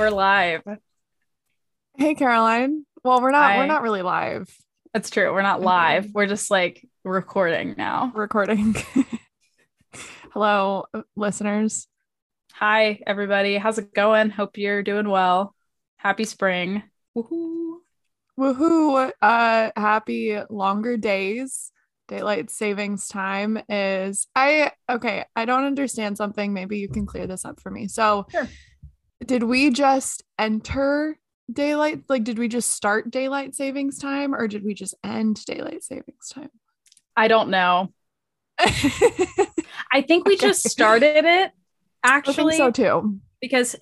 We're live. Hey Caroline. Well, we're not Hi. we're not really live That's true. We're not live. We're just like recording now. recording. Hello listeners. Hi, everybody. How's it going? Hope you're doing well. Happy spring. Woohoo. Woohoo. Uh happy longer days. Daylight savings time is I okay, I don't understand something. Maybe you can clear this up for me. So Sure. Did we just enter daylight like did we just start daylight savings time or did we just end daylight savings time? I don't know. I think we just started it I actually think so too. because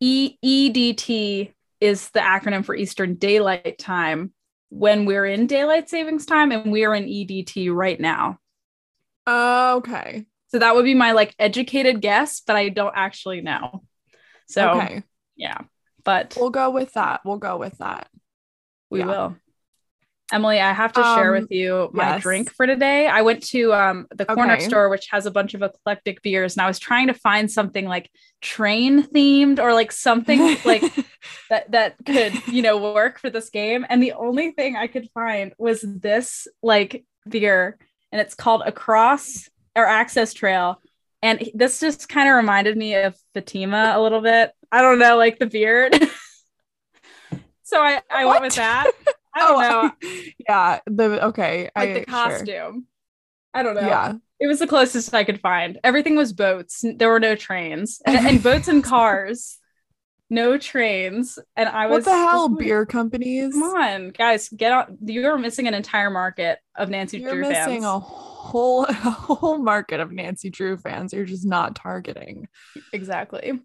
E EDT is the acronym for Eastern Daylight Time when we're in daylight savings time and we are in EDT right now. Okay. So that would be my like educated guess, but I don't actually know. So okay. yeah, but We'll go with that. We'll go with that. we yeah. will. Emily, I have to share Um, with you my yes. drink for today. I went to um, the corner Okay. store, which has a bunch of eclectic beers, and I was trying to find something like train themed or like something like that that could you know work for this game. And the only thing I could find was this like beer, and it's called Across or Access Trail. And this just kind of reminded me of Fatima a little bit. I don't know, like the beard. so I, I went with that. I don't oh, know. yeah. The okay. Like I the sure. costume. I don't know. Yeah. It was the closest I could find. Everything was boats. There were no trains. And, and boats and cars. No trains. And I was What the hell, like, beer companies? Come on, guys, get on. You're missing an entire market of Nancy You're Drew missing fans. a whole a whole market of Nancy Drew fans. You're just not targeting. Exactly.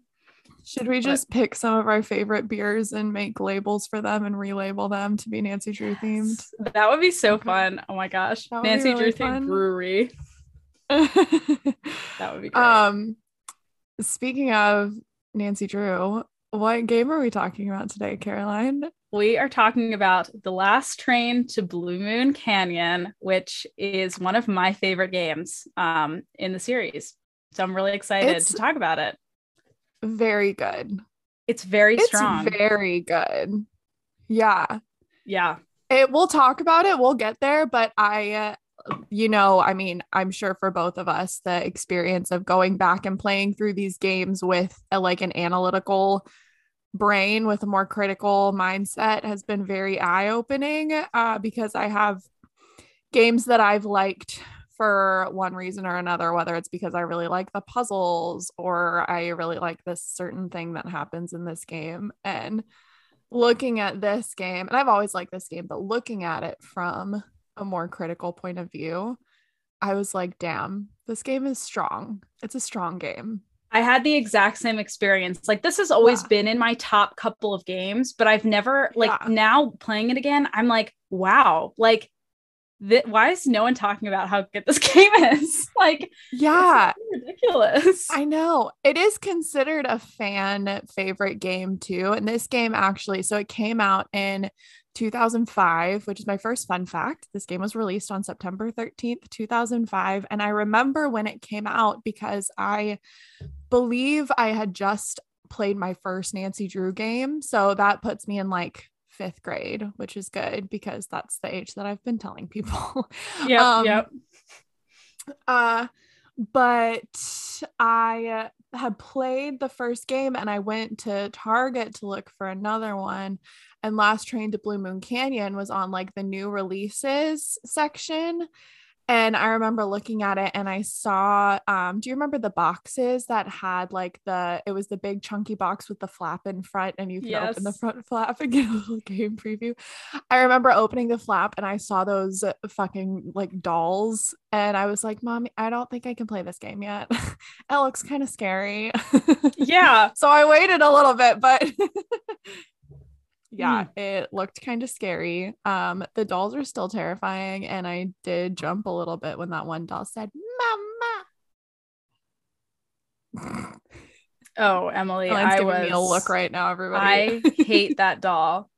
Should we just pick some of our favorite beers and make labels for them and relabel them to be Nancy Drew themed? That would be so fun. Oh my gosh. That would be Nancy really Drew themed brewery. That would be great. um speaking of Nancy Drew, what game are we talking about today, Caroline? we are talking about The Last Train to Blue Moon Canyon, which is one of my favorite games um, in the series. So I'm really excited It's- to talk about it. Very good. It's very It's strong. very good. Yeah. yeah. It we'll talk about it. We'll get there, but I uh, you know, I mean, I'm sure for both of us the experience of going back and playing through these games with a, like an analytical brain with a more critical mindset has been very eye-opening uh, because I have games that I've liked for one reason or another, whether it's because I really like the puzzles or I really like this certain thing that happens in this game. And looking at this game, and I've always liked this game, but looking at it from a more critical point of view, I was like, damn, this game is strong. It's a strong game. I had the exact same experience. Like this has always Yeah. been in my top couple of games, but I've never like Yeah. now playing it again. I'm like, wow, like th- why is no one talking about how good this game is? like, Yeah, ridiculous. I know. It is considered a fan favorite game too. And this game actually, so it came out in 2005, which is my first fun fact. This game was released on September 13th, 2005. And I remember when it came out because I believe I had just played my first Nancy Drew game. So that puts me in like fifth grade, which is good because that's the age that I've been telling people. Yeah. Um, yep. uh, but I uh, had played the first game and I went to Target to look for another one. And Last Train to Blue Moon Canyon was on like the new releases section. And I remember looking at it and I saw, um, do you remember the boxes that had like the, it was the big chunky box with the flap in front and you could open the front flap and get a little game preview. I remember opening the flap and I saw those fucking like dolls and I was like, Mommy, I don't think I can play this game yet. it looks kind of scary. Yeah. so I waited a little bit, but yeah, it looked kind of scary. Um, the dolls are still terrifying, and I did jump a little bit when that one doll said, Mama. Oh, Emily, Elaine's I was me a look right now, everybody. I hate that doll.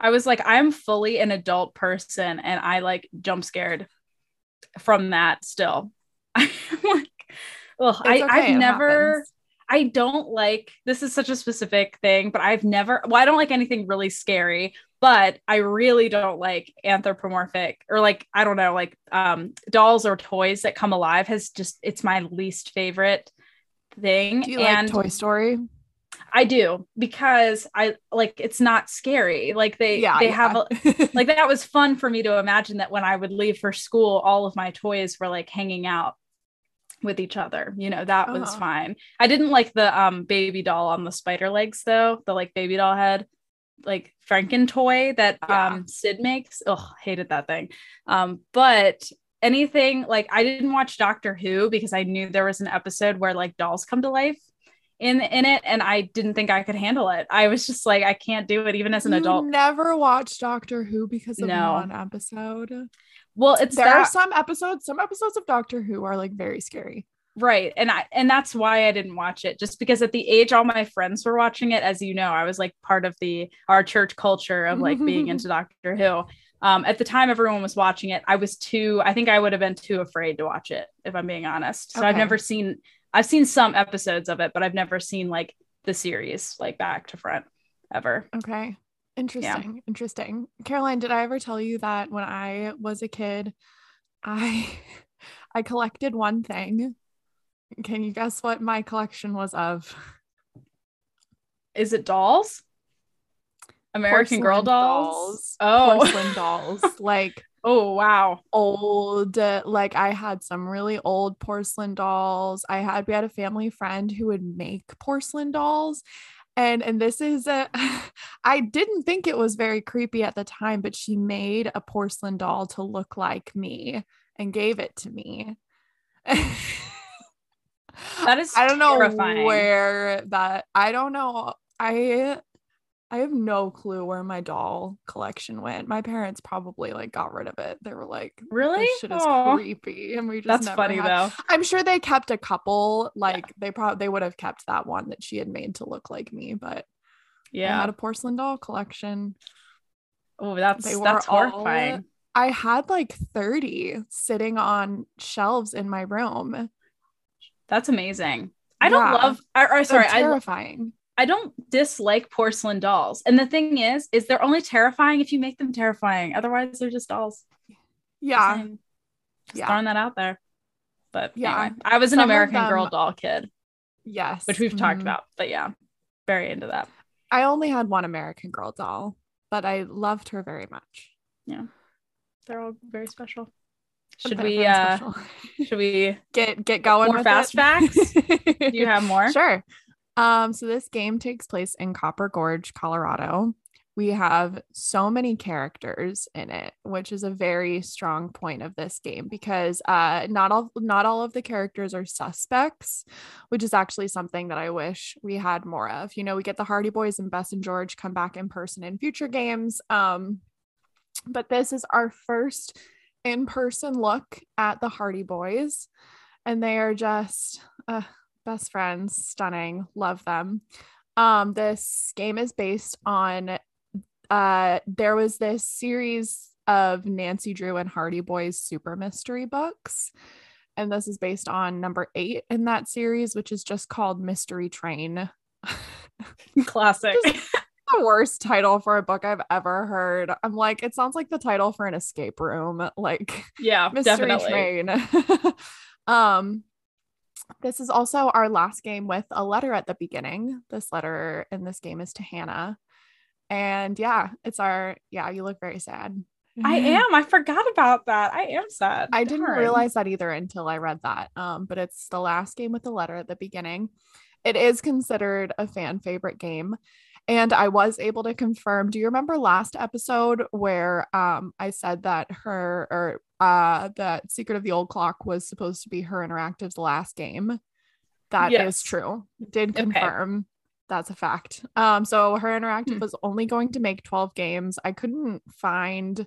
I was like, I'm fully an adult person, and I like jump scared from that still. I'm like, well, I, It's okay, I've it never, happens. I don't like this is such a specific thing, but I've never well, I don't like anything really scary, but I really don't like anthropomorphic or like I don't know, like um dolls or toys that come alive has just it's my least favorite thing. Do you and like Toy Story? I do because I like it's not scary. Like they Yeah, they yeah. have a, like that was fun for me to imagine that when I would leave for school, all of my toys were like hanging out with each other. You know, that was Uh-huh. fine. I didn't like the um baby doll on the spider legs though, the like baby doll head, like Franken toy that Yeah. um Sid makes. Oh, hated that thing. Um, but anything like I didn't watch Doctor Who because I knew there was an episode where like dolls come to life in in it and I didn't think I could handle it. I was just like I can't do it even as an You adult. never watched Doctor Who because of No. one episode. Well, it's there that are some episodes, some episodes of Doctor Who are like very scary. right and I and that's why I didn't watch it just because at the age all my friends were watching it as you know I was like part of the our church culture of like being into Doctor Who. Um, at the time everyone was watching it, I was too I think I would have been too afraid to watch it if I'm being honest. So I've never seen I've seen some episodes of it, but I've never seen like the series like back to front ever. Okay. Interesting. Interesting. Caroline, did I ever tell you that when I was a kid, I I collected one thing. Can you guess what my collection was of? Is it dolls? American Girl Porcelain dolls? Oh. Porcelain dolls. Like Oh wow. old uh, like I had some really old porcelain dolls. I had we had a family friend who would make porcelain dolls. And and this is a I didn't think it was very creepy at the time, but she made a porcelain doll to look like me and gave it to me. That is I don't know where that I don't know. I I have no clue where my doll collection went. My parents probably like got rid of it. They were like, Really? this shit is Aw. creepy. And we just That's funny had- though. I'm sure they kept a couple. Like they probably they would have kept that one that she had made to look like me, but yeah, I Yeah. had a porcelain doll collection. Oh, that's They that's all- horrifying. I had like 30 sitting on shelves in my room. That's amazing. I don't Yeah. love. Or, or They're sorry, I terrifying. I don't dislike porcelain dolls. And the thing is, is they're only terrifying if you make them terrifying. Otherwise, they're just dolls. Just yeah. saying. Just Yeah. throwing that out there. But Yeah. anyway, I was an Some American Girl doll kid, Yes. which we've talked Mhm. about. But yeah, very into that. I only had one American Girl doll, but I loved her very much. Yeah. They're all very special. Should we? uh. Should we? get get going More with fast it? facts? Do you have more? Sure. Um, so this game takes place in Copper Gorge, Colorado. We have so many characters in it, which is a very strong point of this game because uh, not all not all of the characters are suspects, which is actually something that I wish we had more of. You know, we get the Hardy Boys and Bess and George come back in person in future games, um, but this is our first in-person look at the Hardy Boys, and they are just uh, best friends, stunning, love them. Um, this game is based on uh there was this series of Nancy Drew and Hardy Boys super mystery books. And this is based on number eight in that series, which is just called Mystery Train. Classic. the worst title for a book I've ever heard. I'm like, it sounds like the title for an escape room. Like yeah, mystery definitely. train. um, this is also our last game with a letter at the beginning. This letter in this game is to Hannah. And yeah, it's our yeah, you look very sad. I am. I forgot about that. I am sad. I didn't realize that either until I read that. Um, but it's the last game with the letter at the beginning. It is considered a fan favorite game. And I was able to confirm. Do you remember last episode where um I said that her or uh that Secret of the Old Clock was supposed to be her interactive's last game? That is Yes. true. Did Okay. confirm. That's a fact. Um, so her interactive Hmm. was only going to make 12 games. I couldn't find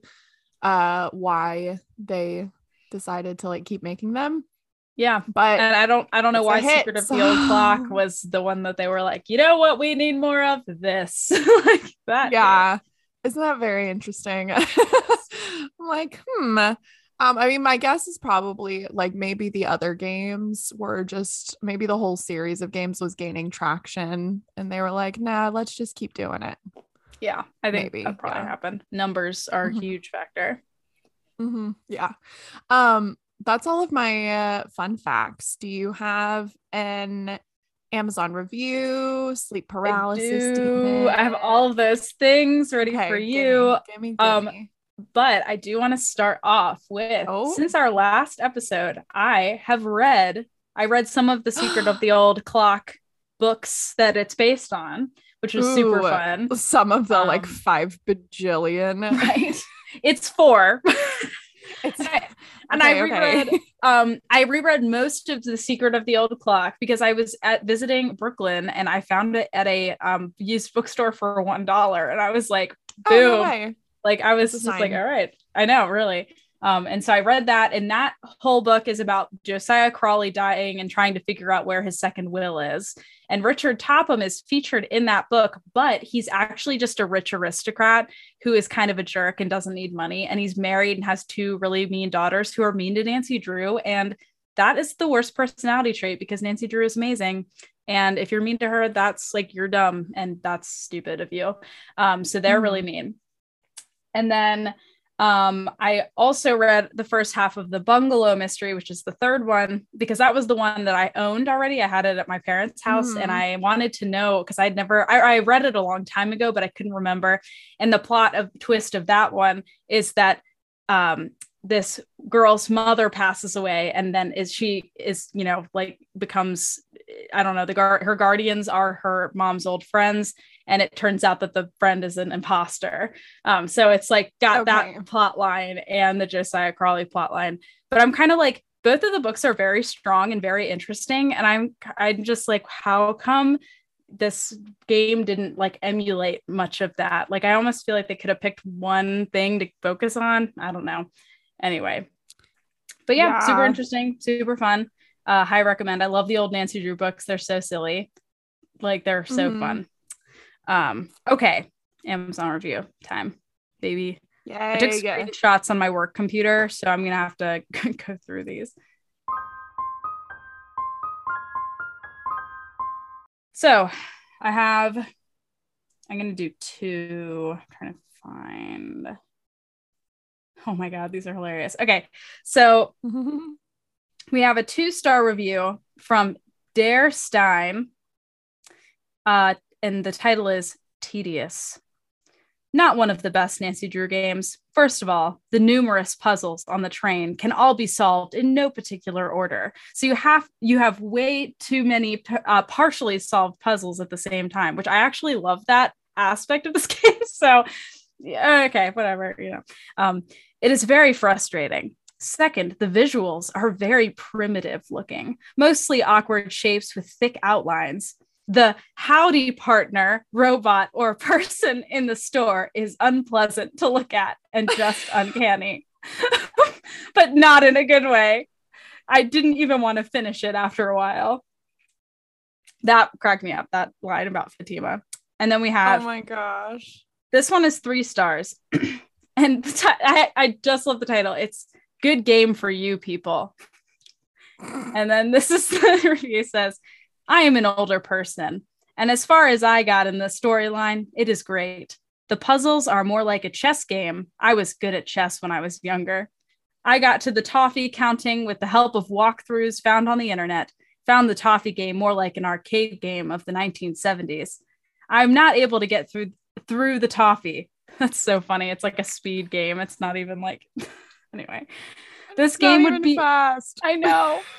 uh why they decided to like keep making them, Yeah. but And I don't I don't know why Secret of the Old Clock was the one that they were like, you know what, we need more of this. like that. yeah isn't that very interesting i'm like hmm Um, I mean, my guess is probably like maybe the other games were just maybe the whole series of games was gaining traction and they were like, nah, let's just keep doing it. Yeah, I think Maybe, that probably yeah. happened. Numbers are a Mhm. huge factor. hmm Yeah. Um, that's all of my uh, fun facts. Do you have an Amazon review, sleep paralysis? I do. demon? I have all of those things ready Okay, for you. Gimme, Um, gimme. But I do want to start off with Oh. since our last episode, I have read I read some of the Secret of the Old Clock books that it's based on, which was super fun. Some of the like um, five bajillion. Right. It's four. It's and I, and I Okay, okay. reread um I reread most of the Secret of the Old Clock because I was at visiting Brooklyn and I found it at a um used bookstore for one dollar and I was like, Oh, no boom. Like I was just like, all right, I know, really. Um, and so I read that, and that whole book is about Josiah Crowley dying and trying to figure out where his second will is. And Richard Topham is featured in that book, but he's actually just a rich aristocrat who is kind of a jerk and doesn't need money. And he's married and has two really mean daughters who are mean to Nancy Drew. And that is the worst personality trait because Nancy Drew is amazing. And if you're mean to her, that's like you're dumb and that's stupid of you. Um, so they're Mhm. really mean. And then um, I also read the first half of the Bungalow Mystery, which is the third one, because that was the one that I owned already. I had it at my parents' house Mhm. and I wanted to know because I'd never, I, I read it a long time ago, but I couldn't remember. And the plot of twist of that one is that um, this girl's mother passes away and then is she is you know like becomes i don't know the guard her guardians are her mom's old friends and it turns out that the friend is an imposter. Um so it's like got Okay. that plot line and the josiah crowley plot line. But i'm kind of like both of the books are very strong and very interesting. And i'm i'm just like how come this game didn't like emulate much of that? Like i almost feel like they could have picked one thing to focus on. I don't know. Anyway. But yeah, super interesting super fun. Uh high recommend. I love the old nancy drew books. They're so silly. Like they're so Mhm. fun um okay amazon review time baby Yay. i took screenshots on my work computer so i'm gonna have to go through these so i have i'm gonna do two I'm trying to find oh my god these are hilarious okay so we have a two star review from Dare Stein. Uh, and the title is Tedious. Not one of the best Nancy Drew games. First of all, the numerous puzzles on the train can all be solved in no particular order. So you have you have way too many uh, partially solved puzzles at the same time, which I actually love that aspect of this game. So yeah, okay, whatever, you know. Um, it is very frustrating. Second, the visuals are very primitive looking, mostly awkward shapes with thick outlines. The howdy partner, robot, or person in the store is unpleasant to look at and just uncanny, but not in a good way. I didn't even want to finish it after a while. That cracked me up, that line about Fatima. And then we oh have. oh my gosh. this one is three stars. and ti- I, I just love the title. It's good game for you people. And then this is the review says, I am an older person. And as far as I got in the storyline, it is great. The puzzles are more like a chess game. I was good at chess when I was younger. I got to the toffee counting with the help of walkthroughs found on the internet, found the toffee game more like an arcade game of the 1970s. I'm not able to get through through the toffee. That's so funny. It's like a speed game. It's not even like anyway. This Not game would be fast. I know.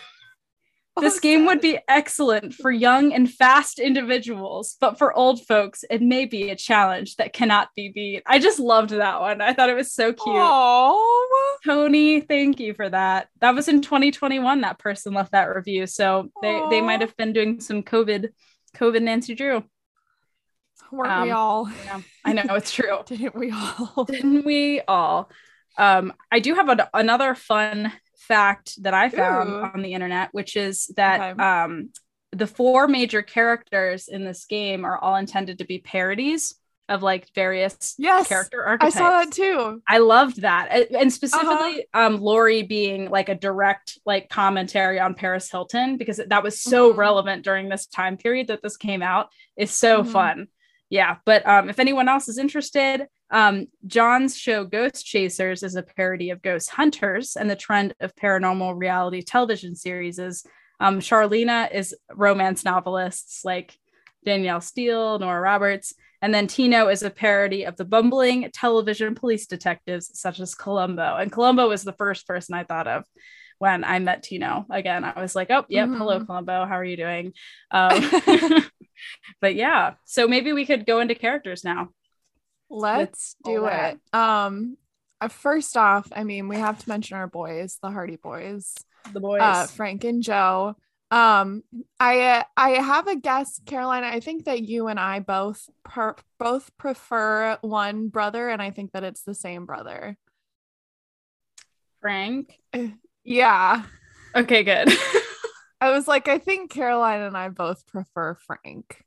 This Oh, game would be excellent for young and fast individuals, but for old folks, it may be a challenge that cannot be beat. I just loved that one. I thought it was so cute. Aw. Tony, thank you for that. That was in 2021 that person left that review. So they they might have been doing some COVID COVID Nancy Drew. Weren't we Um, all? Yeah, I know it's true. Didn't we all? Didn't we all? Um, I do have a, another fun fact that I found Ooh. on the internet, which is that Okay. um, the four major characters in this game are all intended to be parodies of like various Yes, character I saw that too. I loved that. And Uh-huh. specifically um Lori being like a direct like commentary on Paris Hilton because that was so Mhm. relevant during this time period that this came out is so Mhm. fun. Yeah, but um if anyone else is interested, um John's show Ghost Chasers is a parody of Ghost Hunters and the trend of paranormal reality television series is um Charlena is romance novelists like Danielle Steel, Nora Roberts, and then Tino is a parody of the bumbling television police detectives such as Columbo. And Columbo was the first person I thought of when I met Tino. Again, I was like, oh, yep, hello, Mhm. Columbo. How are you doing? But yeah, so maybe we could go into characters now. Let's do it. Um, uh, first off, I mean, we have to mention our boys, the Hardy Boys, The boys. uh, Frank and Joe. Um, I uh, I have a guess, Carolina. I think that you and I both per- both prefer one brother, and I think that it's the same brother. Frank. Yeah, Okay, good. I was like, I think Caroline and I both prefer Frank.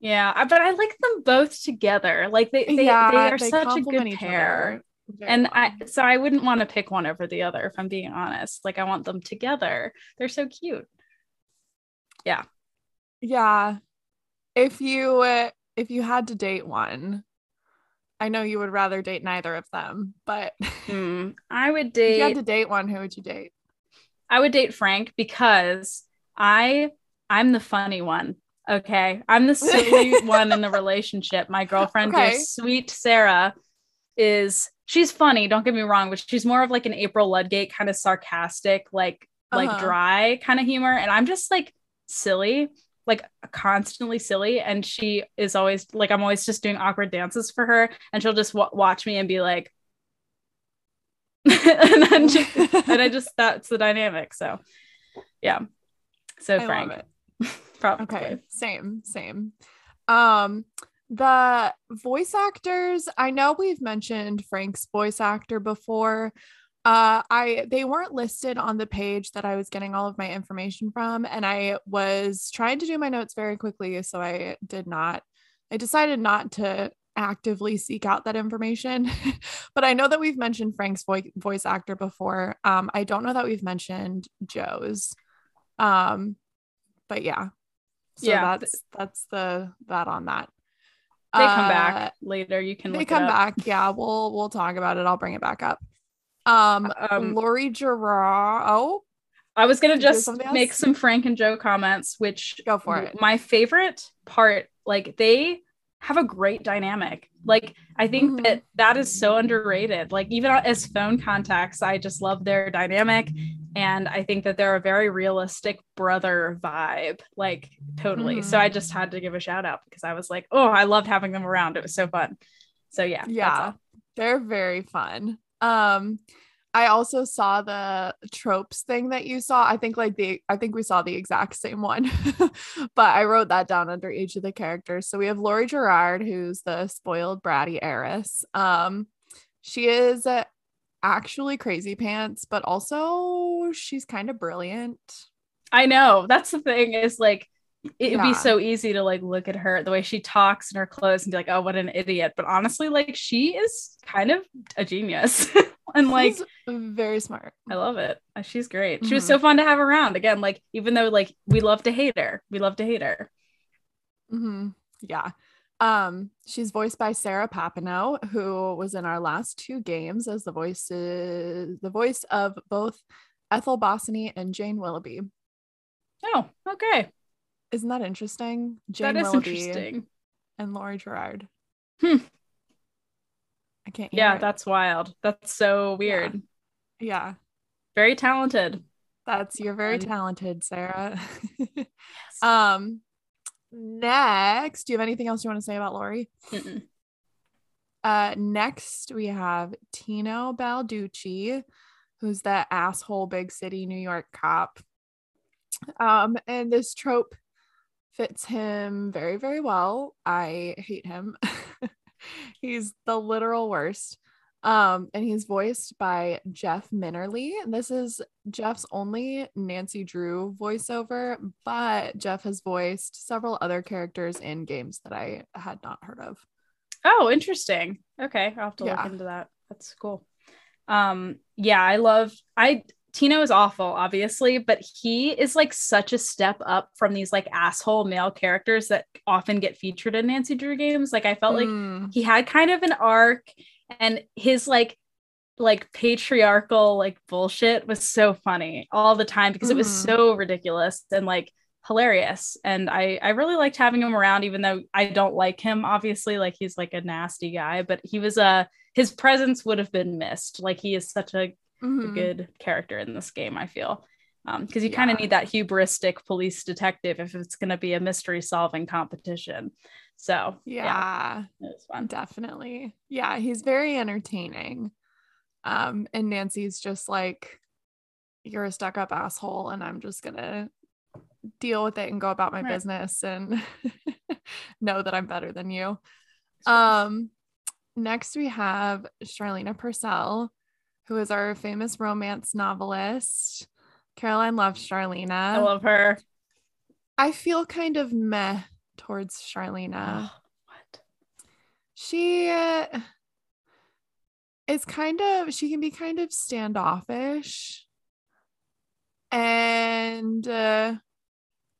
yeah, but I like them both together. Like they, they, yeah, they are such a good pair. and well. I so I wouldn't want to pick one over the other if I'm being honest. Like I want them together. They're so cute. yeah, Yeah. if you uh, if you had to date one, I know you would rather date neither of them, but Hmm. I would date. if you had to date one, who would you date? I would date Frank because I I'm the funny one. Okay. I'm the silly one in the relationship. My girlfriend, dear Okay. sweet Sarah, is she's funny, don't get me wrong, but she's more of like an April Ludgate kind of sarcastic, like like Uh-huh. dry kind of humor. And I'm just like silly, like constantly silly. And she is always like, I'm always just doing awkward dances for her. And she'll just wa- watch me and be like, and then and I just that's the dynamic. So yeah. So I Frank. Probably. Okay, same, same. Um, the voice actors, I know we've mentioned Frank's voice actor before. Uh, I they weren't listed on the page that I was getting all of my information from, and I was trying to do my notes very quickly, so I did not. I decided not to actively seek out that information, but I know that we've mentioned Frank's voice voice actor before. Um, I don't know that we've mentioned Joe's. Um, but yeah, so Yeah, that's that's the that on that. They come Uh, back later. You can They come back. Yeah, we'll we'll talk about it. I'll bring it back up. Um, Um, Lori Girard. Oh, I was gonna Did you have just make some Frank and Joe comments, which Go for it. My favorite part, like they have a great dynamic. Like I think Mhm. that that is so underrated. Like even as phone contacts, I just love their dynamic, and I think that they're a very realistic brother vibe. Like totally. So Mhm. I just had to give a shout out because I was like, oh, I loved having them around. It was so fun. So yeah, yeah, they're very fun. Um, I also saw the tropes thing that you saw. I think like the I think we saw the exact same one, but I wrote that down under each of the characters. So we have Lori Girard, who's the spoiled bratty heiress. Um, she is uh, actually crazy pants, but also she's kind of brilliant. I know. That's the thing is like it'd Yeah. be so easy to like look at her the way she talks and her clothes and be like, oh, what an idiot. But honestly, like she is kind of a genius. and like very smart. I love it. Uh, She's great. She was Mhm. so fun to have around. Again, like even though like we love to hate her, we love to hate her. hmm Yeah. Um, she's voiced by Sarah Papineau, who was in our last two games as the voices the voice of both Ethel Bossiny and Jane Willoughby. Oh, okay. Isn't that interesting? Jane that is Willoughby interesting. and Lori Girard. Hmm. I can't. hear Yeah, it. that's wild. That's so weird. yeah. Very talented. That's you're very talented, Sarah. um, next, do you have anything else you want to say about Lori? Mm-mm. Uh, next we have Tino Balducci, who's the asshole big city New York cop. Um, and this trope fits him very, very well. I hate him. he's the literal worst. Um, and he's voiced by Jeff Minnerly. This is Jeff's only Nancy Drew voiceover, but Jeff has voiced several other characters in games that I had not heard of. Oh, interesting. Okay, I'll have to Yeah. look into that. That's cool. Um, yeah, I love I Tino is awful, obviously, but he is like such a step up from these like asshole male characters that often get featured in Nancy Drew games. Like I felt like Mm. he had kind of an arc and his like like patriarchal like bullshit was so funny all the time because it was Mhm. so ridiculous and like hilarious and i i really liked having him around even though i don't like him obviously like he's like a nasty guy but he was a his presence would have been missed like he is such a, a Mhm. good character in this game i feel um because you kind of need that hubristic police detective if it's going to be a mystery solving competition so yeah, yeah. it was fun Definitely. Yeah, he's very entertaining. Um, and Nancy's just like, you're a stuck up asshole, and I'm just gonna deal with it and go about my Right. business and know that I'm better than you. Um, next we have Charlena Purcell, who is our famous romance novelist. Caroline loves Charlena. i love her I feel kind of meh towards Charlena. Oh, what she uh, is kind of she can be kind of standoffish and uh,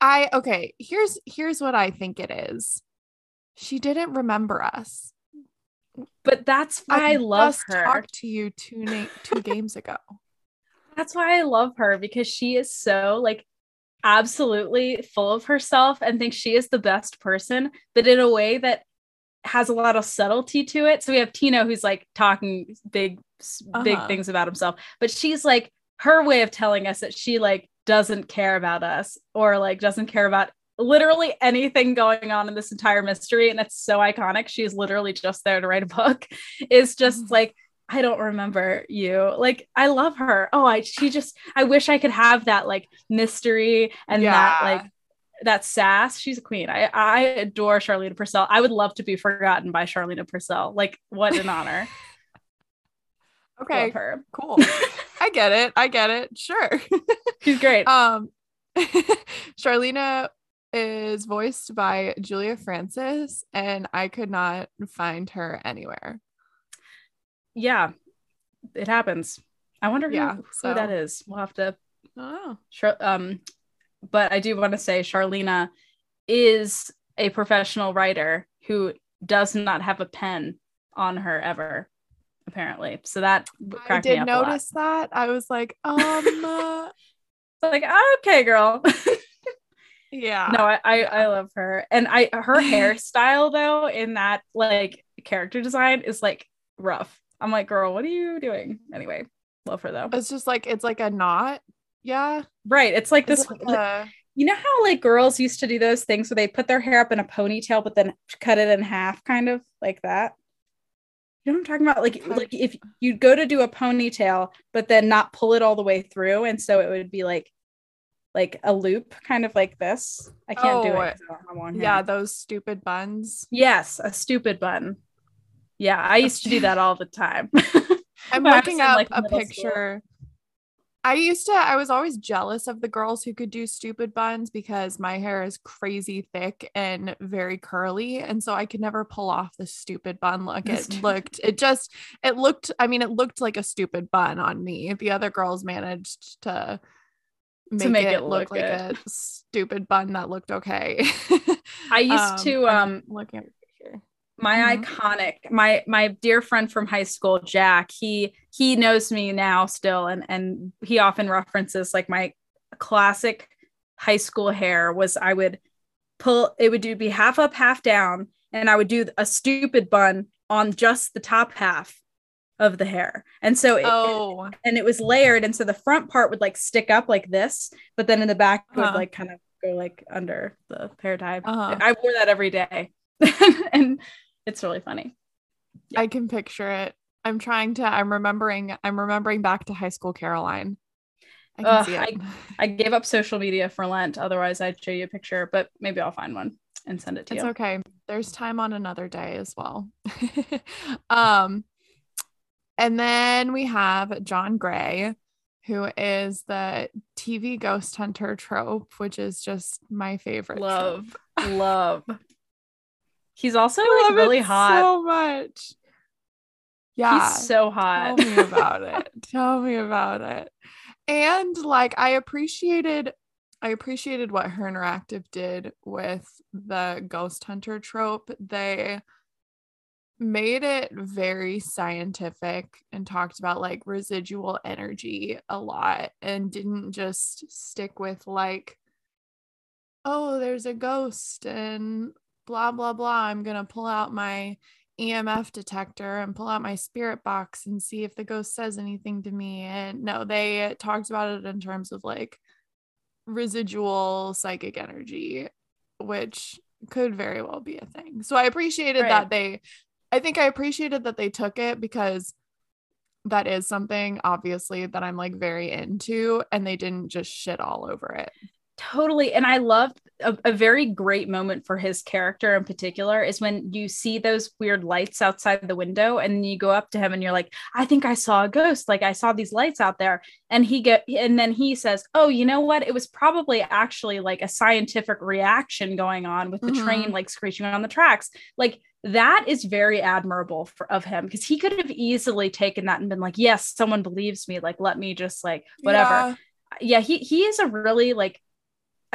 i okay here's here's what i think it is she didn't remember us but that's why I, love just her. talked to you two na- two games ago That's why I love her because she is so like absolutely full of herself and thinks she is the best person, but in a way that has a lot of subtlety to it. So we have Tino who's like talking big big Uh-huh. things about himself, but she's like her way of telling us that she like doesn't care about us or like doesn't care about literally anything going on in this entire mystery and it's so iconic she's literally just there to write a book is just Mhm. like I don't remember you. Like I love her. Oh, I she just I wish I could have that like mystery and that like that sass. She's a queen. I I adore Charlene Purcell. I would love to be forgotten by Charlene Purcell. Like what an honor. okay cool i get it i get it sure She's great. um charlena is voiced by julia francis and i could not find her anywhere yeah. It happens. I wonder who, Yeah, who that is. We'll have to oh Char- um but I do want to say Charlena is a professional writer who does not have a pen on her ever apparently so that i did up a lot. notice that i was like um uh, like "Oh, okay girl yeah. No I, I I love her. And I her hairstyle though in that like character design is like rough. I'm like girl what are you doing? Anyway love her though. It's just like it's like a knot. Yeah. Right. It's like Is this like a- you know how like girls used to do those things where they put their hair up in a ponytail but then cut it in half kind of like that? You know what i'm talking about? Like like if you go to do a ponytail but then not pull it all the way through and so it would be like like a loop kind of like this i can't do it. Oh, it 'cause I don't have yeah those stupid buns yes a stupid bun yeah i used to do that all the time i'm looking in, up like, a middle school. picture I used to, I was always jealous of the girls who could do stupid buns because my hair is crazy thick and very curly. And so I could never pull off the stupid bun look. It looked, it just, it looked, I mean, it looked like a stupid bun on me. The other girls managed to make, make it, it look, look like a stupid bun that looked okay. i used to um looking at picture. my Mhm. iconic my my dear friend from high school jack he he knows me now still and and he often references like my classic high school hair was i would pull it would do be half up half down and i would do a stupid bun on just the top half of the hair and so it, Oh, and it was layered and so the front part would like stick up like this but then in the back would Uh-huh. like kind of go like under the hair tie Uh-huh. i wore that every day and it's really funny Yeah. I can picture it. I'm trying to, I'm remembering, I'm remembering back to high school Caroline. I can see it. I gave up social media for Lent. Otherwise, I'd show you a picture, but maybe I'll find one and send it to it's you. It's okay. There's time on another day as well. um, and then we have John Gray, who is the TV ghost hunter trope, which is just my favorite. Love, love. He's also like really hot. so much. Yeah. He's so hot. Tell me about it. Tell me about it. And like I appreciated I appreciated what Her Interactive did with the ghost hunter trope. They made it very scientific and talked about like residual energy a lot and didn't just stick with like oh there's a ghost and blah blah blah. I'm going to pull out my EMF detector and pull out my spirit box and see if the ghost says anything to me. And no they talked about it in terms of like residual psychic energy which could very well be a thing. So i appreciated Right. that they I think I appreciated that they took it because that is something obviously that I'm like very into and they didn't just shit all over it. Totally. And I love a, a very great moment for his character in particular is when you see those weird lights outside the window and you go up to him and you're like, I think I saw a ghost. Like I saw these lights out there. And he get and then he says, Oh, you know what? It was probably actually like a scientific reaction going on with the Mhm. train like screeching on the tracks. Like that is very admirable for, of him because he could have easily taken that and been like, Yes, someone believes me. Like, let me just like whatever Yeah. yeah he he is a really like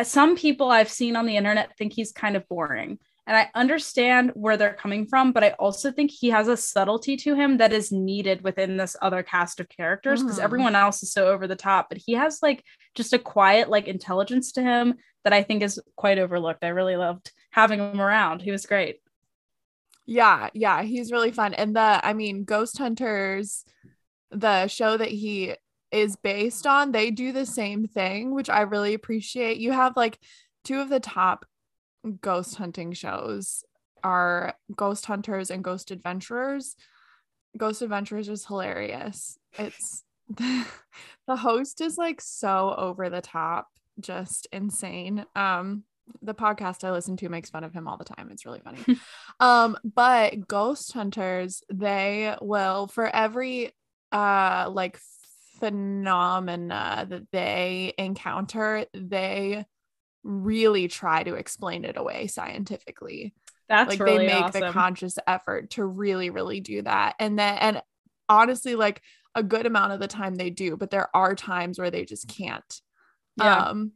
some people i've seen on the internet think he's kind of boring and i understand where they're coming from but i also think he has a subtlety to him that is needed within this other cast of characters because Mhm. everyone else is so over the top but he has like just a quiet like intelligence to him that i think is quite overlooked i really loved having him around he was great Yeah, yeah, he's really fun. And the I mean, Ghost Hunters, the show that he is based on, they do the same thing, which I really appreciate. You have like two of the top ghost hunting shows are Ghost Hunters and Ghost Adventurers. Ghost Adventurers is hilarious. It's the host is like so over the top, just insane. Um the podcast I listen to makes fun of him all the time. It's really funny. um but Ghost Hunters, they will for every uh like phenomena that they encounter, they really try to explain it away scientifically. That's like really they make awesome. the conscious effort to really really do that. And then and honestly like a good amount of the time they do but there are times where they just can't. Yeah. Um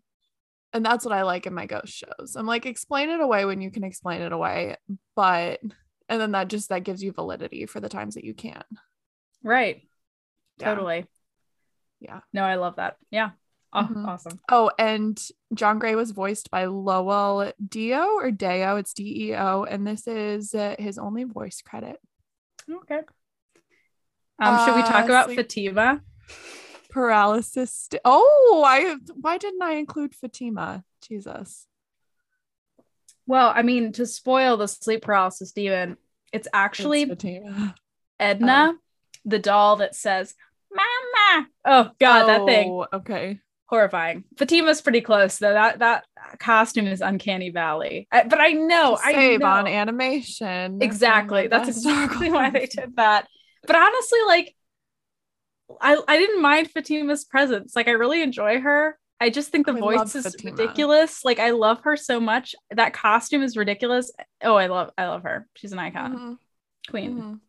and that's what i like in my ghost shows. I'm like explain it away when you can explain it away but and then that just that gives you validity for the times that you can't. Right. Yeah. totally Yeah. no i love that yeah Aw- Mhm. awesome oh and john gray was voiced by lowell dio or deo it's d-e-o and this is uh, his only voice credit Okay. Um, should we talk Uh, about sleep- Fatima? paralysis. St- oh, I why didn't I include Fatima? Jesus. Well, I mean, to spoil the sleep paralysis demon, it's actually It's. Edna, the doll that says "Mama." Oh God, that thing Oh, Okay. horrifying. Fatima's pretty close though. That that costume is uncanny valley. I- but I know, I save know. on animation. exactly. That's exactly why they did that. But honestly, like, I I didn't mind Fatima's presence. Like, I really enjoy her. I just think the I voice is Fatima. ridiculous. Like, I love her so much. That costume is ridiculous. Oh, I love I love her. She's an icon, Mhm, queen. mhm.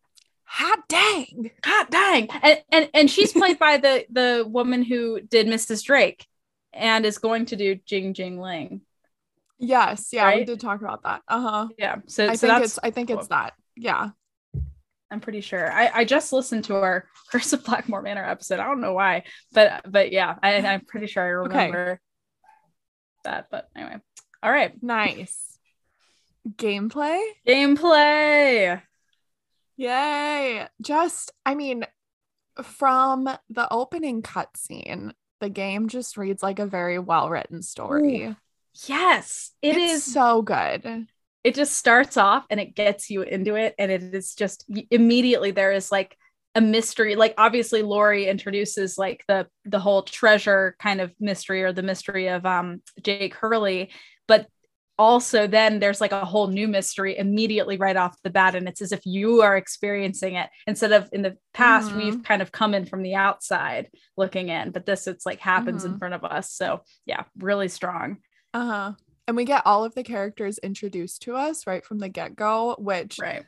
Hot dang. hot dang. And and and she's played by the the woman who did Mrs. Drake and is going to do Jing Jing Ling. Yes, yeah, we did talk about that. Uh-huh. Yeah. So, I so think it's I think it's that. Yeah. I'm pretty sure. I, I just listened to our Curse of Blackmoor Manor episode. I don't know why, but but yeah, I, I'm pretty sure I Okay. remember that. But anyway, all right, Nice. Gameplay? gameplay. Yay. Just, I mean, from the opening cutscene, the game just reads like a very well written story. Yes, it is. it's so good. it just starts off and it gets you into it, and it is just immediately there is like a mystery. Like obviously, Lori introduces like the the whole treasure kind of mystery or the mystery of um Jake Hurley, but also then there's like a whole new mystery immediately right off the bat and it's as if you are experiencing it instead of in the past Mhm. we've kind of come in from the outside looking in but this it's like happens in Mhm. front of us so yeah really strong Uh-huh. and we get all of the characters introduced to us right from the get-go which Right.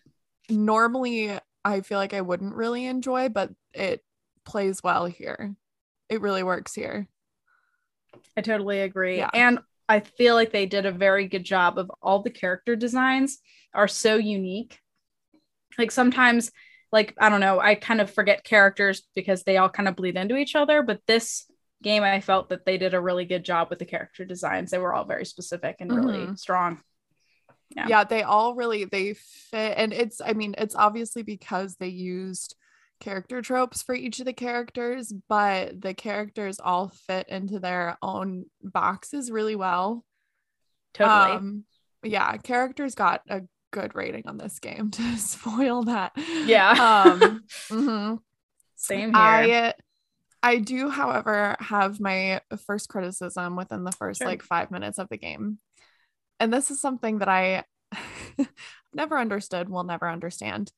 normally i feel like i wouldn't really enjoy but it plays well here it really works here I totally agree. Yeah. And I feel like they did a very good job of all the character designs are so unique. Like sometimes, like, I don't know, I kind of forget characters because they all kind of bleed into each other. But this game, I felt that they did a really good job with the character designs. They were all very specific and really Mhm. strong. Yeah. yeah they all really they fit and it's i mean it's obviously because they used character tropes for each of the characters but the characters all fit into their own boxes really well Totally. um yeah characters got a good rating on this game to spoil that yeah. um mhm. Same here. I I do, however, have my first criticism within the first Sure. like five minutes of the game. And this is something that I never understood, will never understand.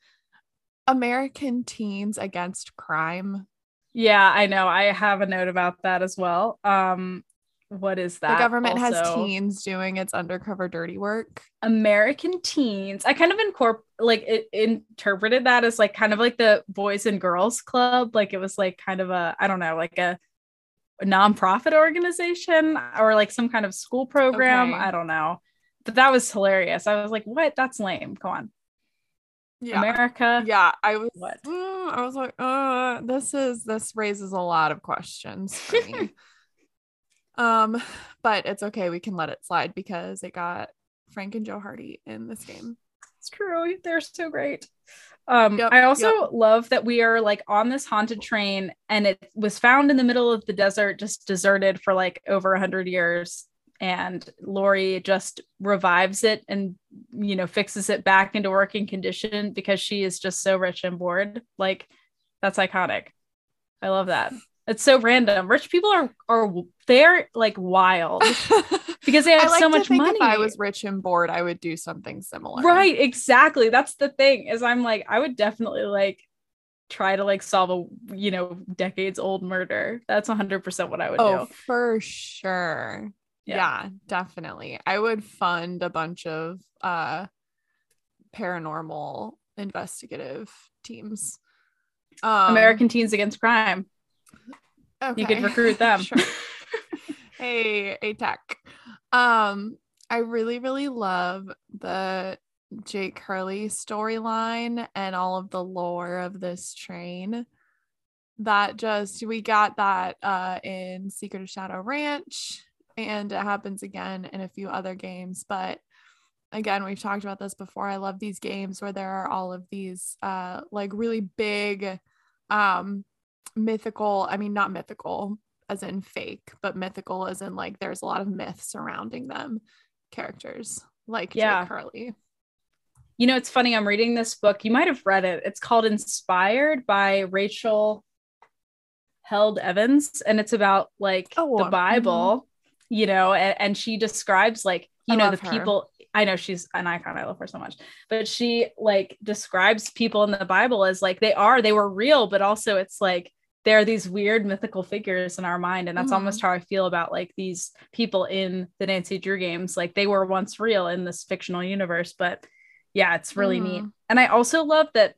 American teens against crime. yeah, I know. I have a note about that as well. Um, what is that? the government has teens doing its undercover dirty work. American teens. I kind of incorp like it interpreted that as like kind of like the Boys and Girls Club. Like it was like kind of a I don't know, like a, a nonprofit organization or like some kind of school program. Okay. I don't know. But that was hilarious. I was like, what? That's lame. Go on. Yeah. America. yeah, I was What? Mm, I was like, uh, this is this raises a lot of questions um, but it's okay, we can let it slide because it got Frank and Joe Hardy in this game. It's true. They're so great. Um, Yep, I also yep. love that we are like on this haunted train and it was found in the middle of the desert, just deserted for like over a hundred years. And Lori just revives it and you know fixes it back into working condition because she is just so rich and bored. Like that's iconic. I love that. It's so random. Rich people are are they're like wild because they have I like so much think money. if I was rich and bored, I would do something similar. Right, exactly. That's the thing is I'm like I would definitely like try to like solve a you know decades old murder. That's 100% what I would do. Oh, do. for sure. Yeah. Yeah. definitely. I would fund a bunch of uh paranormal investigative teams. Um, American Teens Against Crime. You could recruit them. Sure. hey, a tech. Um, I really, really love the Jake Hurley storyline and all of the lore of this train. That just we got that uh in Secret of Shadow Ranch, and it happens again in a few other games. But again, we've talked about this before. I love these games where there are all of these uh like really big um mythical, I mean not mythical as in fake, but mythical as in like there's a lot of myth surrounding them characters like Yeah. Jake Hurley. You know, it's funny. I'm reading this book. You might have read it. It's called Inspired by Rachel Held Evans, and it's about like Oh, the. Bible, you know, and, and she describes like, you I know, the her. people. I know she's an icon. I love her so much. But she like describes people in the Bible as like they are, they were real, but also it's like they're these weird mythical figures in our mind. And that's Mhm. almost how I feel about like these people in the Nancy Drew games. Like they were once real in this fictional universe, but yeah, it's really neat. Mhm. And I also love that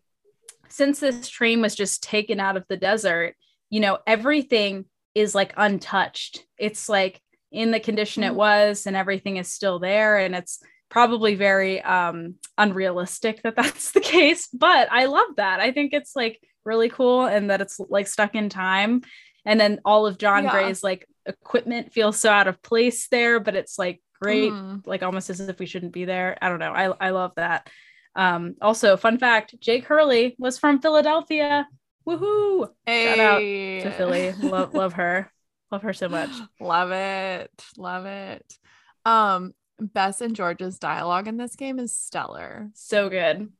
since this train was just taken out of the desert, you know, everything is like untouched. It's like in the condition it Mhm. was, and everything is still there. And it's probably very um unrealistic that that's the case, but I love that. I think it's like really cool and that it's like stuck in time. And then all of John Yeah. Gray's like equipment feels so out of place there, but it's like great Mhm. like almost as if we shouldn't be there. I don't know. I, I love that. Um, also, fun fact Jake Hurley was from Philadelphia. Woohoo! Shout out To Philly. love love her. Love her so much. Love it. Love it. Um, Bess and George's dialogue in this game is stellar. So good.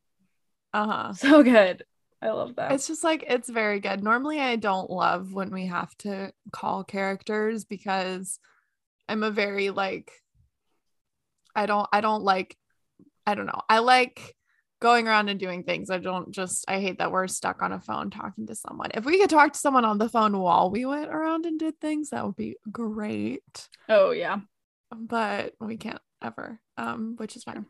Uh-huh. So good. I love that. It's just like it's very good. Normally I don't love when we have to call characters because I'm a very like I don't I don't like I don't know. I like going around and doing things. I don't just I hate that we're stuck on a phone talking to someone. If we could talk to someone on the phone while we went around and did things, that would be great. oh yeah. But we can't ever, um, which is fine.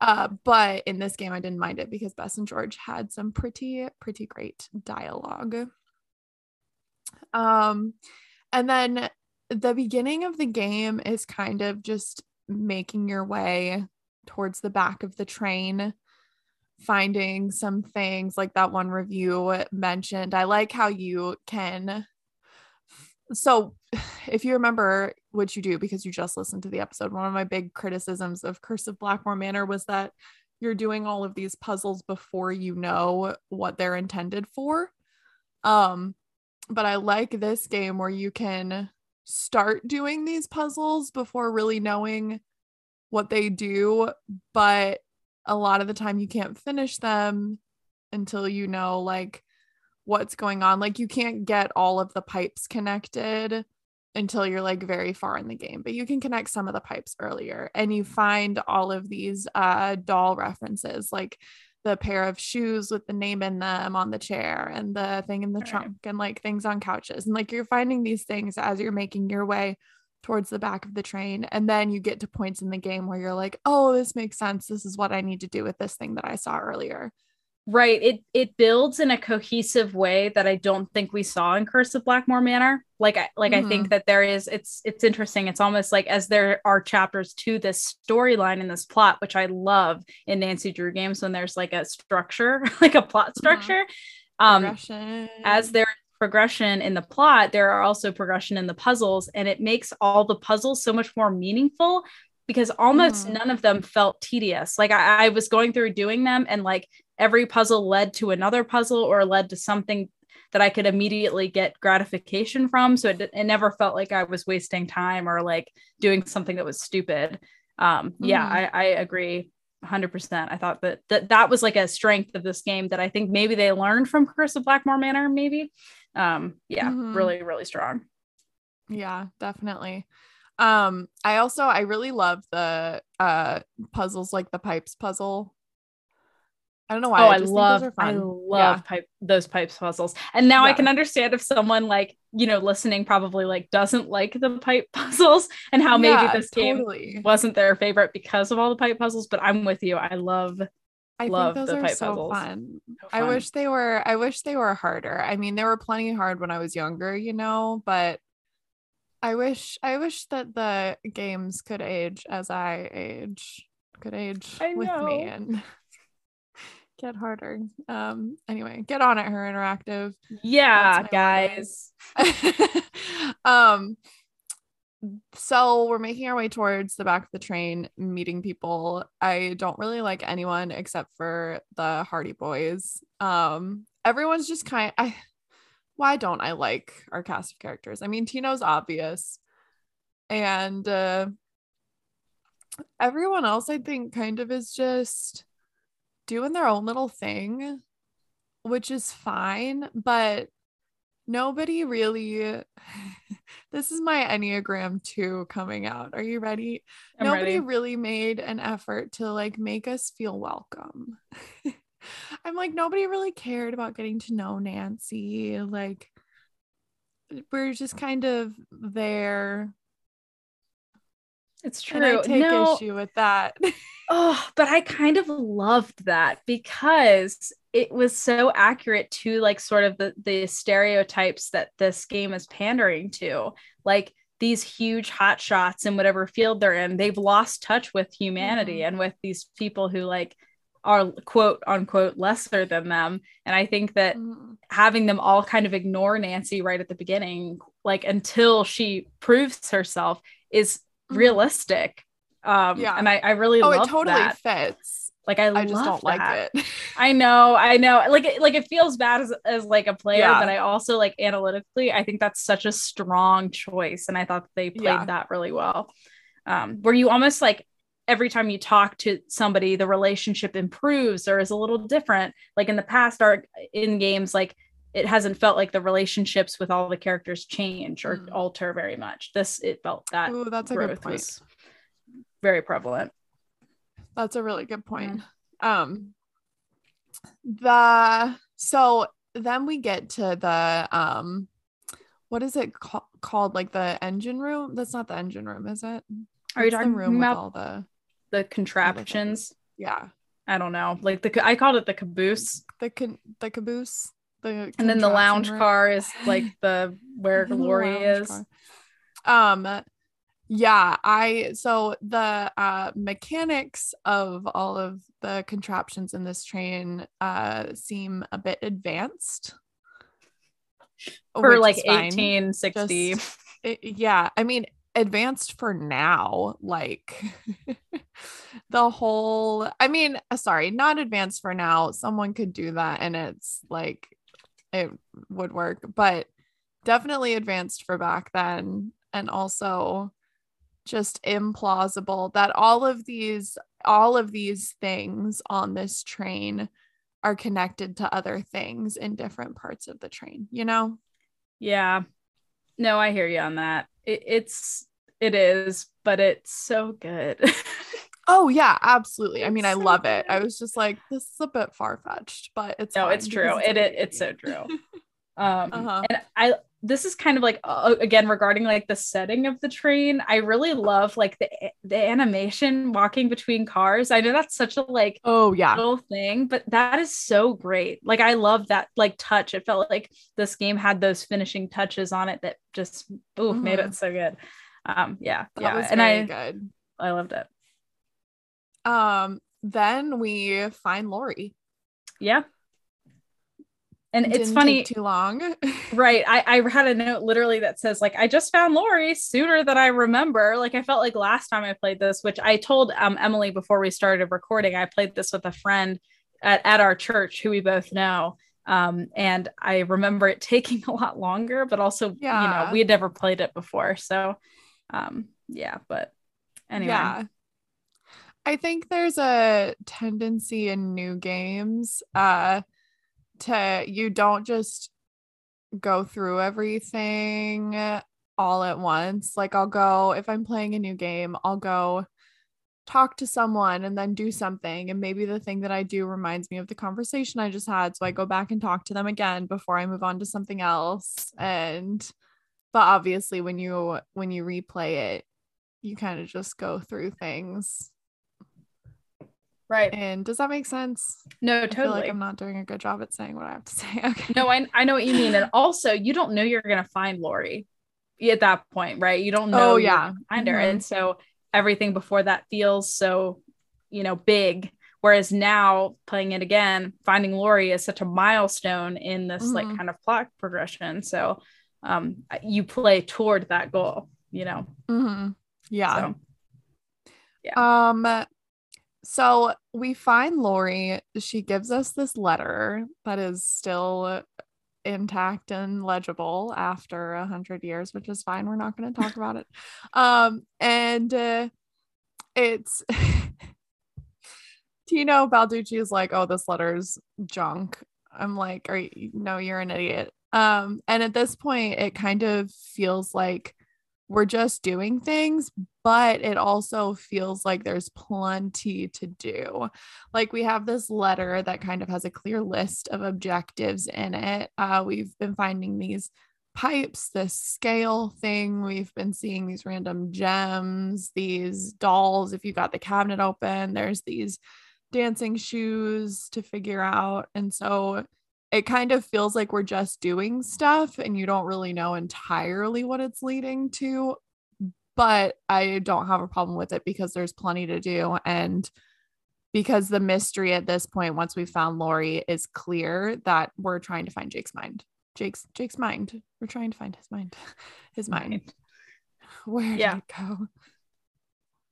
Uh, but in this game, I didn't mind it because Bess and George had some pretty, pretty great dialogue. Um, and then the beginning of the game is kind of just making your way towards the back of the train, finding some things like that one review mentioned. I like how you can. So, if you remember what you do because you just listened to the episode, one of my big criticisms of Curse of Blackmoor Manor was that you're doing all of these puzzles before you know what they're intended for. Um, but I like this game where you can start doing these puzzles before really knowing what they do, but a lot of the time you can't finish them until you know like what's going on. Like you can't get all of the pipes connected until you're like very far in the game, but you can connect some of the pipes earlier and you find all of these uh doll references like the pair of shoes with the name in them on the chair and the thing in the trunk and like things on couches. And like you're finding these things as you're making your way towards the back of the train. And then you get to points in the game where you're like, oh, this makes sense. This is what I need to do with this thing that I saw earlier. Right. It it builds in a cohesive way that I don't think we saw in Curse of Blackmoor Manor. Like I like I think that there is it's it's interesting. It's almost like as there are chapters to this storyline in this plot, which I love in Nancy Drew games when there's like a structure, like a plot structure. Um as there progression in the plot, there are also progression in the puzzles, and it makes all the puzzles so much more meaningful because almost Mhm. none of them felt tedious. Like I, I was going through doing them, and like every puzzle led to another puzzle or led to something that I could immediately get gratification from. So it, it never felt like I was wasting time or like doing something that was stupid. Um, yeah, Mhm. I, I agree 100%. I thought that, that that was like a strength of this game that I think maybe they learned from Curse of Blackmoor Manor, maybe. Um, yeah, Mhm. really, really strong. Yeah, definitely. Um, I also I really love the uh puzzles like the pipes puzzle. I don't know why. oh, I just think love, I love pipe those pipes puzzles. And now I can understand if someone like, you know, listening probably like doesn't like the pipe puzzles and how maybe Yeah, this game wasn't their favorite because of all the pipe puzzles, but I'm with you. I love I love think the those are so puzzles. fun. so I wish they were I wish they were harder. I mean, they were plenty hard when I was younger, you know, but I wish I wish that the games could age as I age, could age I with me and get harder. Um anyway, get on it her interactive. Yeah, That's my word. guys. um so we're making our way towards the back of the train meeting people. I don't really like anyone except for the hardy boys. Um everyone's just kind i why don't i like our cast of characters? I mean tino's obvious. And uh everyone else i think kind of is just doing their own little thing which is fine but nobody really this is my enneagram 2 coming out. Are you ready? I'm nobody ready. really made an effort to like make us feel welcome. I'm like nobody really cared about getting to know nancy. Like we're just kind of there. It's and i take no, issue with that. Oh, but I kind of loved that because it was so accurate to like sort of the the stereotypes that this game is pandering to. Like these huge hot shots in whatever field they're in, they've lost touch with humanity Mhm. and with these people who like are quote unquote lesser than them. And I think that Mhm. having them all kind of ignore Nancy right at the beginning, like until she proves herself, is Mhm. realistic. Um, Yeah. and I, I really love that. oh it totally that. fits Like I, i just don't like it I know, I know. Like, it- like it feels bad as, as like a player, Yeah. but I also like analytically, I think that's such a strong choice, and I thought they played Yeah. that really well. Um, where you almost like every time you talk to somebody, the relationship improves or is a little different. Like in the past, our in games, like it hasn't felt like the relationships with all the characters change or Mm. alter very much. This it felt that Ooh, that's a good point was very prevalent. That's a really good point. Um the so then we get to the um what is it ca- called like the engine room? That's not the engine room, is it? Are you What's talking room about with all the the contraptions. Yeah. I don't know. Like the I called it the caboose. The con- the caboose. The and then the lounge room. car is like the where lounge is. car. Um yeah, I so the uh mechanics of all of the contraptions in this train uh seem a bit advanced. For like 1860. Just- it- yeah, I mean advanced for now like the whole I mean uh, sorry, not advanced for now. Someone could do that and it's like it would work, but definitely advanced for back then and also just implausible that all of these all of these things on this train are connected to other things in different parts of the train, you know? Yeah. No, I hear you on that. It, it's it is, but it's so good. Oh yeah, absolutely. I mean, I love it. I was just like, this is a bit far fetched, but it's no, it's true. It, it it's so true. Um Uh-huh. and I this is kind of like uh, again regarding like the setting of the train. I really love like the the animation walking between cars. I know that's such a like Oh yeah, little thing, but that is so great. Like I love that like touch. It felt like this game had those finishing touches on it that just ooh made Mhm. it so good. Um yeah, that yeah. was And I good. I loved it. Um, then we find Lori. Yeah. And it's funny, too long. right? I, I had a note literally that says like I just found Lori sooner than I remember. Like I felt like last time I played this, which I told um Emily before we started recording, I played this with a friend at, at our church who we both know. Um, and I remember it taking a lot longer, but also, you Yeah. know, we had never played it before. So um, yeah, but anyway. Yeah. I think there's a tendency in new games uh to you don't just go through everything all at once. Like I'll go if I'm playing a new game, I'll go talk to someone and then do something. And maybe the thing that I do reminds me of the conversation I just had. So I go back and talk to them again before I move on to something else. And but obviously when you when you replay it you kind of just go through things Right. and does that make sense No, totally. I feel like I'm not doing a good job at saying what I have to say okay No, I, I know what you mean. And also, you don't know you're going to find Lori at that point, right? You don't know. Oh, yeah. Find her. Mhm. And so everything before that feels so, you know, big. Whereas now playing it again, finding Lori is such a milestone in this like Mhm. kind of plot progression. So um, you play toward that goal, you know? Mhm. yeah So, Um, so we find Lori. She gives us this letter that is still intact and legible after a hundred years, which is fine. We're not going to talk about it. Um, and uh, it's Tino Balducci is like, "Oh, this letter's junk." I'm like, "Are you? No, you're an idiot." Um, and at this point, it kind of feels like we're just doing things, but it also feels like there's plenty to do. Like we have this letter that kind of has a clear list of objectives in it. Uh, we've been finding these pipes, this scale thing. We've been seeing these random gems, these dolls. If you got the cabinet open, there's these dancing shoes to figure out. And so it kind of feels like we're just doing stuff and you don't really know entirely what it's leading to. But I don't have a problem with it because there's plenty to do. And because the mystery at this point, once we found Lori, is clear that we're trying to find Jake's mind. Jake's Jake's mind. We're trying to find his mind. His mind. Where did Yeah. it go?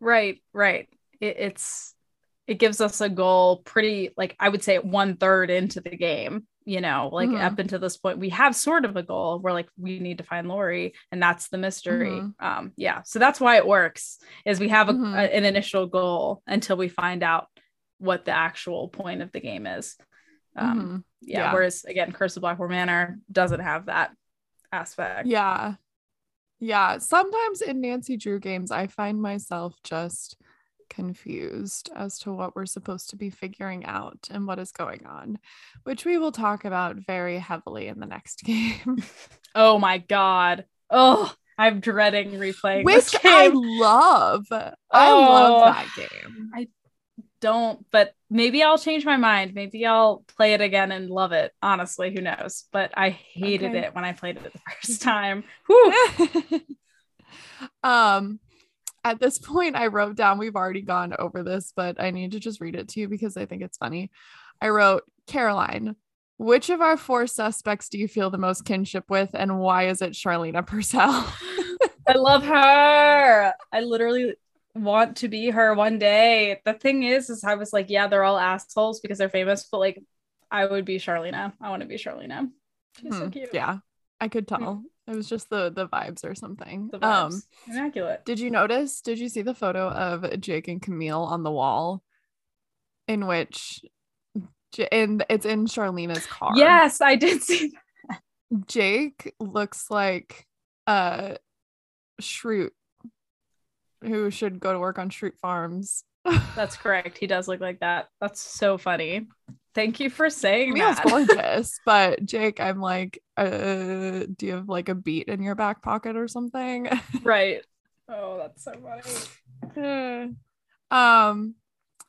Right, right. It, it's it gives us a goal pretty like I would say one third into the game. You know, like Mhm. up until this point, we have sort of a goal. We're like, we need to find Lori, and that's the mystery. Mhm. Um, yeah. So that's why it works. Is we have a, Mhm. a- an initial goal until we find out what the actual point of the game is. Um, Mhm. yeah, yeah. Whereas again, Curse of Blackmoor Manor doesn't have that aspect. Yeah. Yeah. Sometimes in Nancy Drew games, I find myself just confused as to what we're supposed to be figuring out and what is going on, which we will talk about very heavily in the next game. Oh my god. Oh, I'm dreading replaying Which this I game. love. I Oh. love that game. I don't, but maybe I'll change my mind. Maybe I'll play it again and love it. Honestly, who knows? But I hated Okay. it when I played it the first time. Um at this point I wrote down we've already gone over this, but I need to just read it to you because I think it's funny. I wrote Caroline, which of our four suspects do you feel the most kinship with and why is it Charlena Purcell? I love her. I literally want to be her one day. The thing is, is I was like, yeah, they're all assholes because they're famous, but like, I would be Charlena. I want to be Charlena. She's so Hmm, cute. Yeah. I could tell. It was just the the vibes or something. The Um. Immaculate. Did you notice? Did you see the photo of Jake and Camille on the wall, in which, and it's in Charlena's car. Yes, I did see that. Jake looks like uh Schrute, who should go to work on Schrute Farms. That's correct. He does look like that. That's so funny. Thank you for saying Camille's that. gorgeous, but Jake, I'm like, uh, do you have like a beat in your back pocket or something? right. Oh, that's so funny. um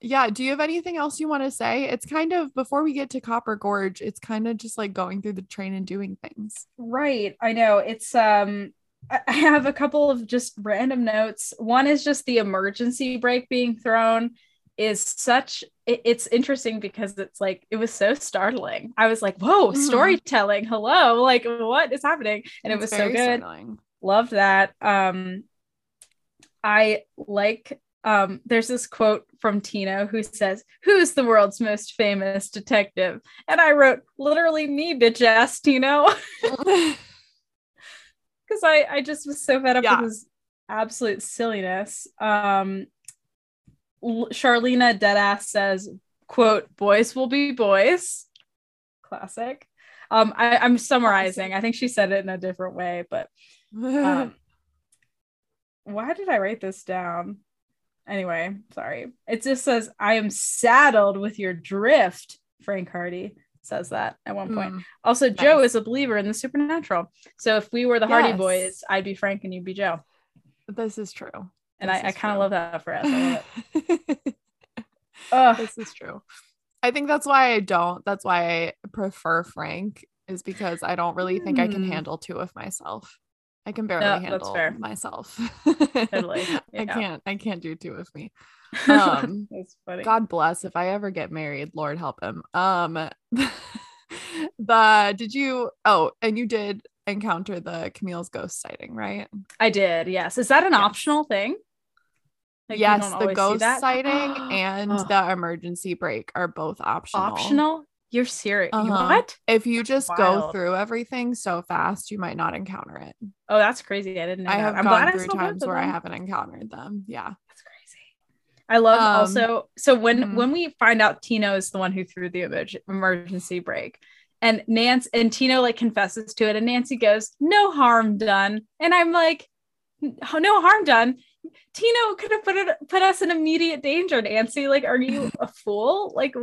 yeah do you have anything else you want to say it's kind of before we get to copper gorge it's kind of just like going through the train and doing things Right. I know. It's um I I have a couple of just random notes. One is just the emergency brake being thrown is such it- it's interesting because it's like it was so startling. I was like, "Whoa, Mhm. storytelling. Hello. Like what is happening?" And it was so good. startling. Loved that. Um I like um there's this quote from Tino who says, "Who's the world's most famous detective?" And I wrote, "Literally me, bitch ass Tino." because I I just was so fed up Yeah. with his absolute silliness. Um, Charlena deadass says, "quote Boys will be boys." Classic. Um, I, I'm summarizing. I think she said it in a different way, but um, why did I write this down? Anyway, sorry. It just says, "I am saddled with your drift." Frank Hardy says that at one point. Mm, Also, Joe is a believer in the supernatural. So if we were the Hardy Yes. Boys, I'd be Frank and you'd be Joe. this is true And This I, I kind of love that for us. Ugh. this is true i think that's why i don't that's why i prefer frank is because i don't really think i can Hmm. handle two of myself i can barely that's handle myself Totally, i can't i can't do two of me um That's funny. God bless if I ever get married, Lord help him. Um the did you oh and you did encounter the Camille's ghost sighting, right? I did. Yes. Is that an optional thing? Like, yes, the ghost sighting and Oh. the emergency break are both optional. optional. You're serious? Uh-huh. What? If you just go through everything so fast, you might not encounter it. Oh, that's crazy. I didn't know I that. have I'm gone through times where I haven't encountered them. Yeah. That's crazy. I love Um, also so when mhm. when we find out Tino is the one who threw the emerg- emergency brake, and Nance and Tino like confesses to it, and Nancy goes, "No harm done," and I'm like, "Oh, "No harm done." Tino could have put it put us in immediate danger, Nancy. Like, are you a fool? Like,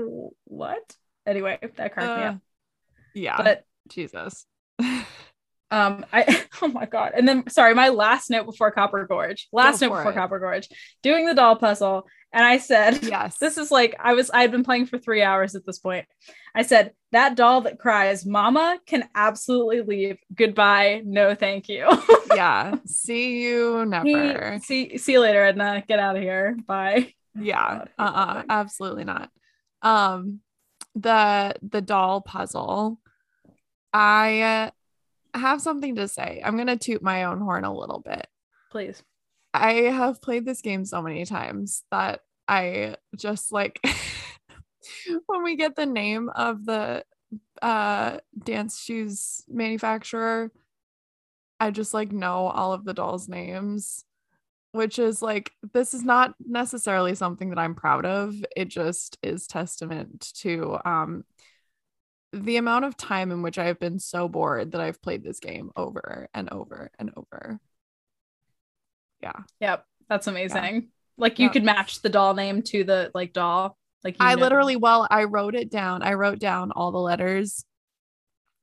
what? Anyway, that cracked me Uh, up. yeah. But Jesus. um, I oh my god, and then sorry, my last note before Copper Gorge, last Go note before it. Copper Gorge, doing the doll puzzle, and I said, yes. this is like I was I had been playing for three hours at this point. I said that doll that cries, "Mama," can absolutely leave. Goodbye, no, thank you. yeah. See you never. see see you later, Edna. Get out of here. Bye. yeah God, uh-uh it. absolutely not um the the doll puzzle i uh, have something to say i'm gonna toot my own horn a little bit Please. I have played this game so many times that i just like when we get the name of the uh dance shoes manufacturer i just like know all of the dolls names which is like this is not necessarily something that I'm proud of. It just is testament to um the amount of time in which I've been so bored that I've played this game over and over and over. Yeah. Yep, that's amazing. Like you Yep. could match the doll name to the like doll. Like you I know. literally well, I wrote it down. I wrote down all the letters.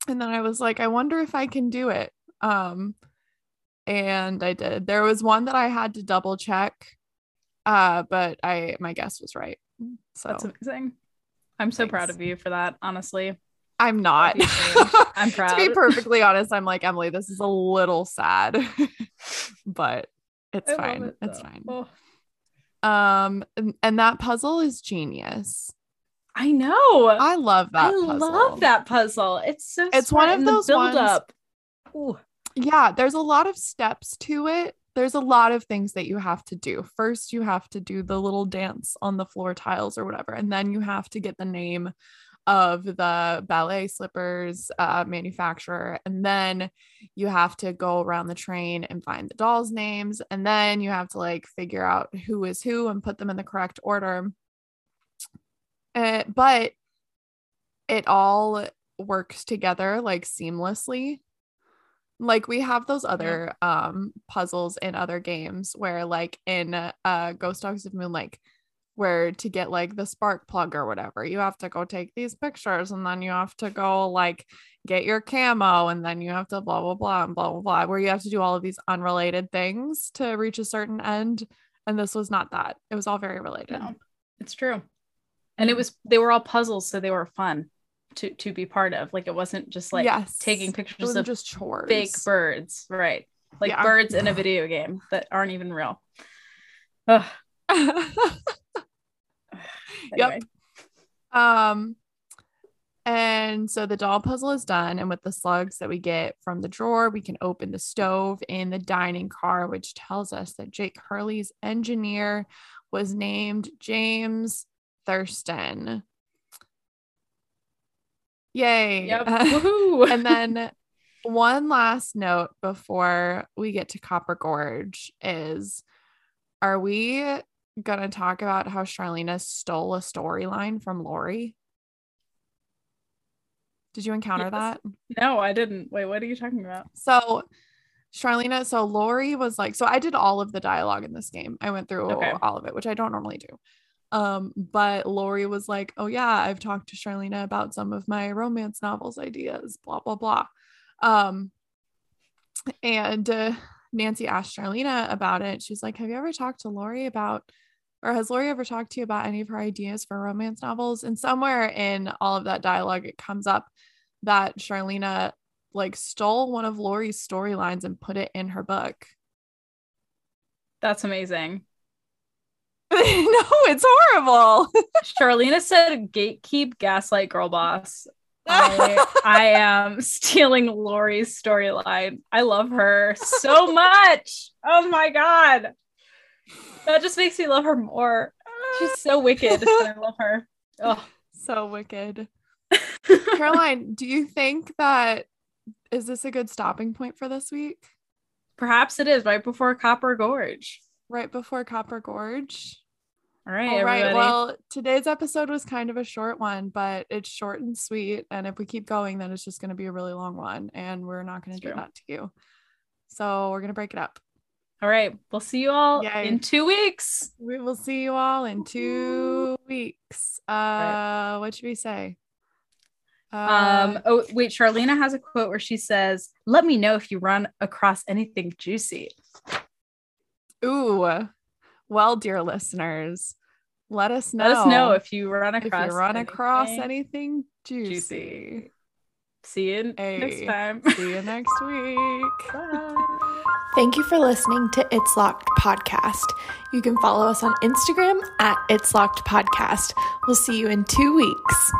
And then I was like, I wonder if I can do it. Um and I did. There was one that I had to double check, uh, but I my guess was right. So That's amazing. I'm so proud of you for that, honestly. I'm not. I'm proud. to be perfectly honest, I'm like Emily. This is a little sad, but it's I fine. it, it's fine. Oh, Um, and, and that puzzle is genius. I know. I love that. I puzzle. love that puzzle. It's so It's one of those ones- build-up. Ooh. Yeah, there's a lot of steps to it. There's a lot of things that you have to do. First, you have to do the little dance on the floor tiles or whatever, and then you have to get the name of the ballet slippers uh, manufacturer, and then you have to go around the train and find the dolls' names, and then you have to like figure out who is who and put them in the correct order. Uh, but it all works together like seamlessly like we have those other um puzzles in other games where like in uh ghost dogs of moonlake where to get like the spark plug or whatever you have to go take these pictures and then you have to go like get your camo and then you have to blah blah blah and blah blah blah where you have to do all of these unrelated things to reach a certain end and this was not that it was all very related No, it's true. And it was they were all puzzles, so they were fun to to be part of. Like it wasn't just like yes taking pictures of just chores fake birds, right? Like Yeah. birds in a video game that aren't even real. Ugh, Yep. Um, and so the doll puzzle is done, and with the slugs that we get from the drawer, we can open the stove in the dining car, which tells us that Jake Hurley's engineer was named James Thurston. Yay! Yep. Woohoo. and then one last note before we get to Copper Gorge is are we gonna talk about how Charlena stole a storyline from Lori? Did you encounter Yes. that? no, I didn't. Wait, what are you talking about? So Charlena, so Lori was like, so I did all of the dialogue in this game. I went through Okay. all of it, which I don't normally do. Um, but Lori was like, Oh yeah, I've talked to Charlena about some of my romance novels ideas, blah blah blah. Um, and uh, Nancy asked Charlena about it. She's like, Have you ever talked to Lori about or has Lori ever talked to you about any of her ideas for romance novels? And somewhere in all of that dialogue, it comes up that Charlena like stole one of Lori's storylines and put it in her book. That's amazing. no, it's horrible. Charlena said gatekeep gaslight girl boss. I, I am stealing Lori's storyline. I love her so much. Oh my god. That just makes me love her more. She's so wicked. I love her. Oh. so wicked. Caroline, do you think that is this a good stopping point for this week? Perhaps it is right before Copper Gorge. Right before Copper Gorge? All right, All right. everybody. Well, today's episode was kind of a short one, but it's short and sweet. And if we keep going, then it's just going to be a really long one. And we're not going to do that to you. So we're going to break it up. All right. We'll see you all Yay. in two weeks. We will see you all in two weeks. Uh, what should we say? Uh, Um, oh wait, Charlena has a quote where she says, Let me know if you run across anything juicy. ooh, well, dear listeners, let us know. Let us know if you run if across you run across anything anything juicy. juicy. See you next time. See you next week. Bye. Thank you for listening to It's Locked Podcast. You can follow us on Instagram at It's Locked Podcast. We'll see you in two weeks.